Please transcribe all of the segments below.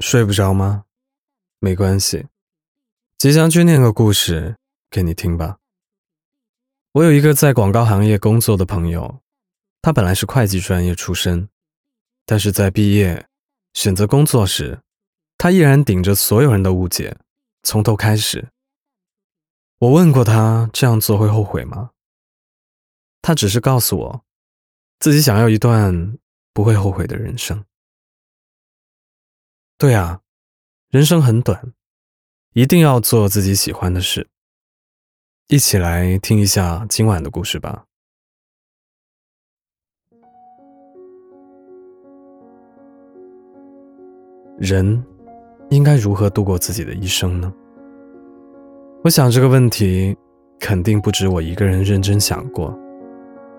睡不着吗？没关系，即将去念个故事给你听吧。我有一个在广告行业工作的朋友，他本来是会计专业出身，但是在毕业选择工作时，他依然顶着所有人的误解，从头开始。我问过他这样做会后悔吗？他只是告诉我，自己想要一段不会后悔的人生。对啊，人生很短，一定要做自己喜欢的事。一起来听一下今晚的故事吧。人应该如何度过自己的一生呢？我想这个问题肯定不止我一个人认真想过。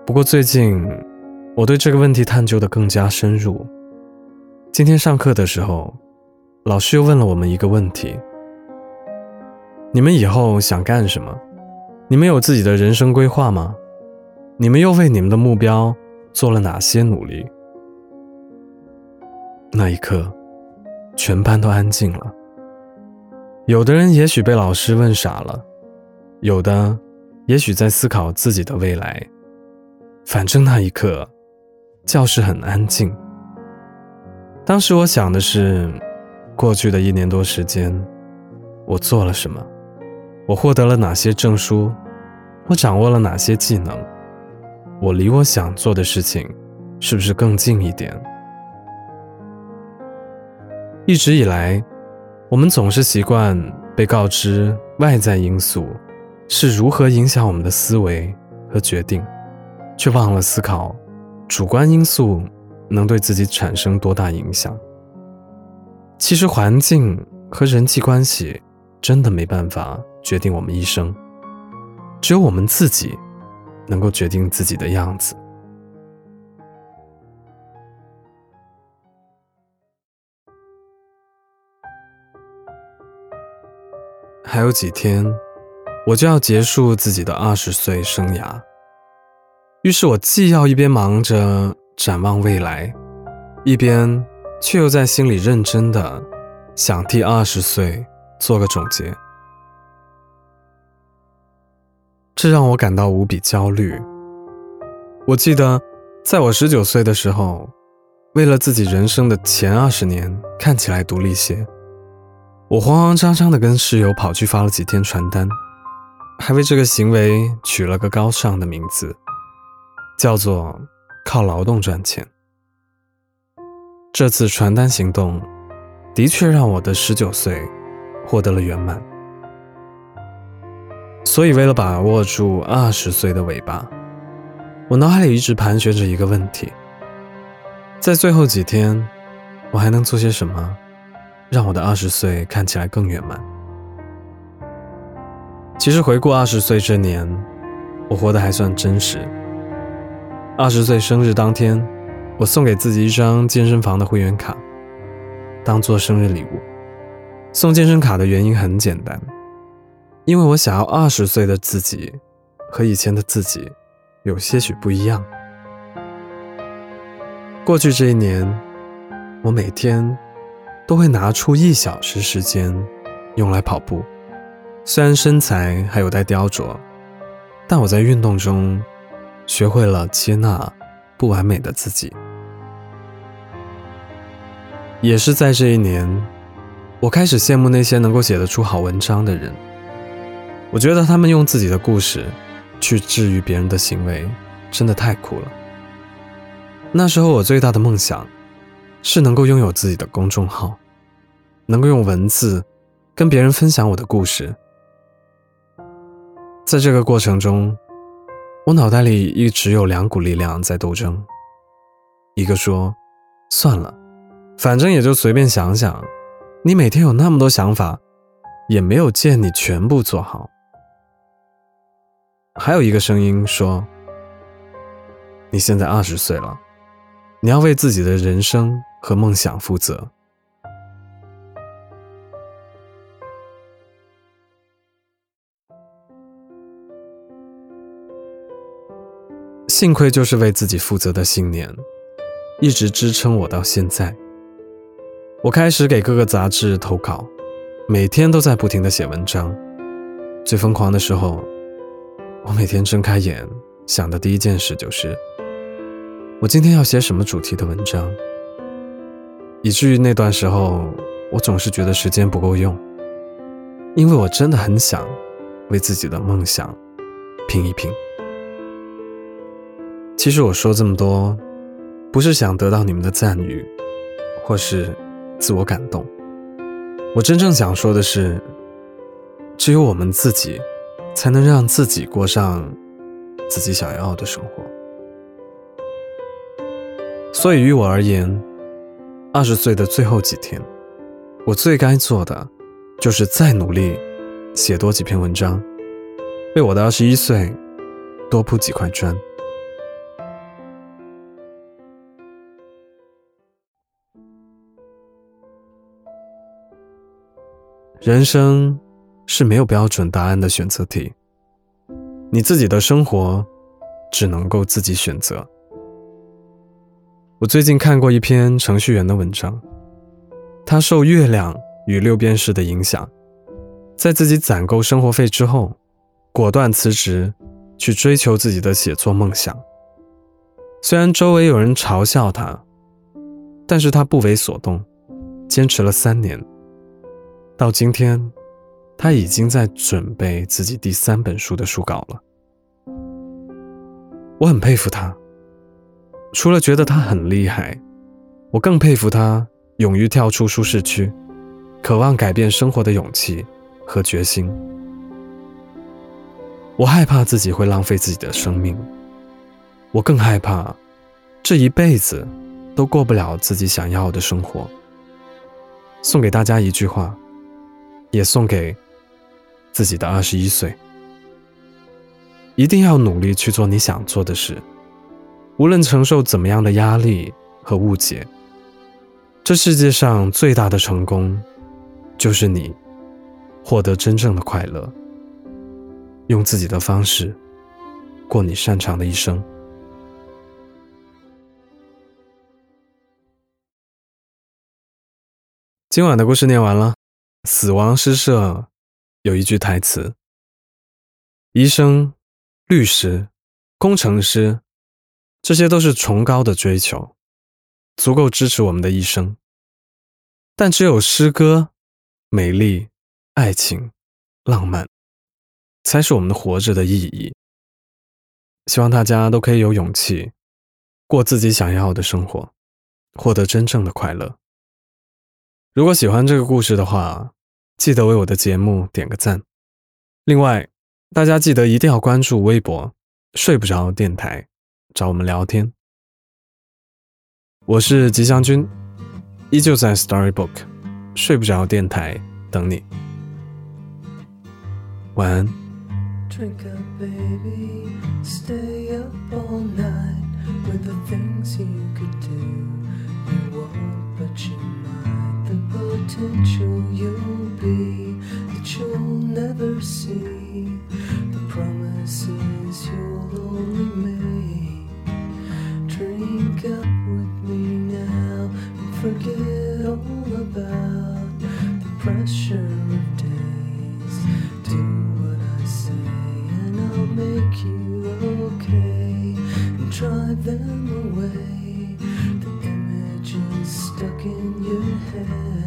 不过最近，我对这个问题探究的更加深入。今天上课的时候。老师又问了我们一个问题：你们以后想干什么？你们有自己的人生规划吗？你们又为你们的目标做了哪些努力？那一刻，全班都安静了。有的人也许被老师问傻了，有的也许在思考自己的未来。反正那一刻，教室很安静。当时我想的是。过去的一年多时间，我做了什么？我获得了哪些证书？我掌握了哪些技能？我离我想做的事情，是不是更近一点？一直以来，我们总是习惯被告知外在因素是如何影响我们的思维和决定，却忘了思考主观因素能对自己产生多大影响。其实环境和人际关系真的没办法决定我们一生，只有我们自己能够决定自己的样子。还有几天，我就要结束自己的二十岁生涯，于是我既要一边忙着展望未来，一边。却又在心里认真的想替二十岁做个总结，这让我感到无比焦虑。我记得，在我十九岁的时候，为了自己人生的前二十年看起来独立些，我慌慌张张的跟室友跑去发了几天传单，还为这个行为取了个高尚的名字，叫做“靠劳动赚钱”。这次传单行动，的确让我的十九岁获得了圆满。所以，为了把握住二十岁的尾巴，我脑海里一直盘旋着一个问题：在最后几天，我还能做些什么，让我的二十岁看起来更圆满？其实，回顾二十岁这年，我活得还算真实。二十岁生日当天。我送给自己一张健身房的会员卡，当做生日礼物。送健身卡的原因很简单，因为我想要二十岁的自己和以前的自己有些许不一样。过去这一年，我每天都会拿出一小时时间用来跑步。虽然身材还有待雕琢，但我在运动中学会了接纳。不完美的自己，也是在这一年，我开始羡慕那些能够写得出好文章的人。我觉得他们用自己的故事去治愈别人的行为，真的太酷了。那时候我最大的梦想，是能够拥有自己的公众号，能够用文字跟别人分享我的故事。在这个过程中，我脑袋里一直有两股力量在斗争，一个说：“算了，反正也就随便想想。”你每天有那么多想法，也没有见你全部做好。还有一个声音说：“你现在二十岁了，你要为自己的人生和梦想负责。”幸亏就是为自己负责的信念，一直支撑我到现在。我开始给各个杂志投稿，每天都在不停的写文章。最疯狂的时候，我每天睁开眼想的第一件事就是，我今天要写什么主题的文章。以至于那段时候，我总是觉得时间不够用，因为我真的很想为自己的梦想拼一拼。其实我说这么多，不是想得到你们的赞誉，或是。自我感动。我真正想说的是，只有我们自己，才能让自己过上自己想要的生活。所以，于我而言，二十岁的最后几天，我最该做的，就是再努力写多几篇文章，为我的二十一岁多铺几块砖。人生是没有标准答案的选择题，你自己的生活只能够自己选择。我最近看过一篇程序员的文章，他受月亮与六便士的影响，在自己攒够生活费之后，果断辞职去追求自己的写作梦想。虽然周围有人嘲笑他，但是他不为所动，坚持了三年。到今天，他已经在准备自己第三本书的书稿了。我很佩服他，除了觉得他很厉害，我更佩服他勇于跳出舒适区、渴望改变生活的勇气和决心。我害怕自己会浪费自己的生命，我更害怕这一辈子都过不了自己想要的生活。送给大家一句话。也送给自己的二十一岁，一定要努力去做你想做的事，无论承受怎么样的压力和误解。这世界上最大的成功，就是你获得真正的快乐，用自己的方式过你擅长的一生。今晚的故事念完了。死亡诗社有一句台词：“医生、律师、工程师，这些都是崇高的追求，足够支持我们的一生。但只有诗歌、美丽、爱情、浪漫，才是我们活着的意义。希望大家都可以有勇气，过自己想要的生活，获得真正的快乐。”如果喜欢这个故事的话，记得为我的节目点个赞。另外，大家记得一定要关注微博“睡不着电台”，找我们聊天。我是吉祥君，依旧在 Storybook 睡不着电台等你。晚安。Potential you'll be that you'll never see. The promises you'll only make. Drink up with me now and forget all about the pressure of days. Do what I say and I'll make you okay and drive them away. The images stuck in your head.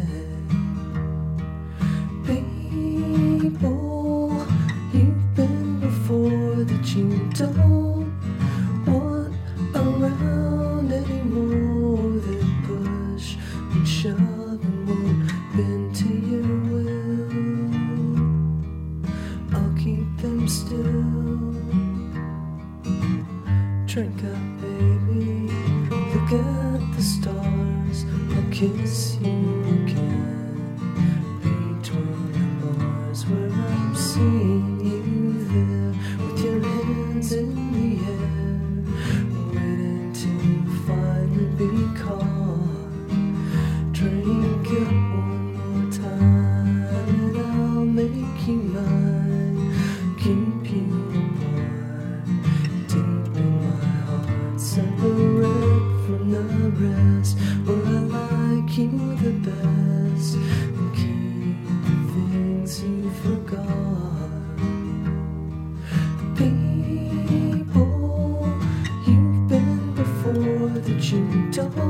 the best and keep things you forgot. The people you've been before that you don't.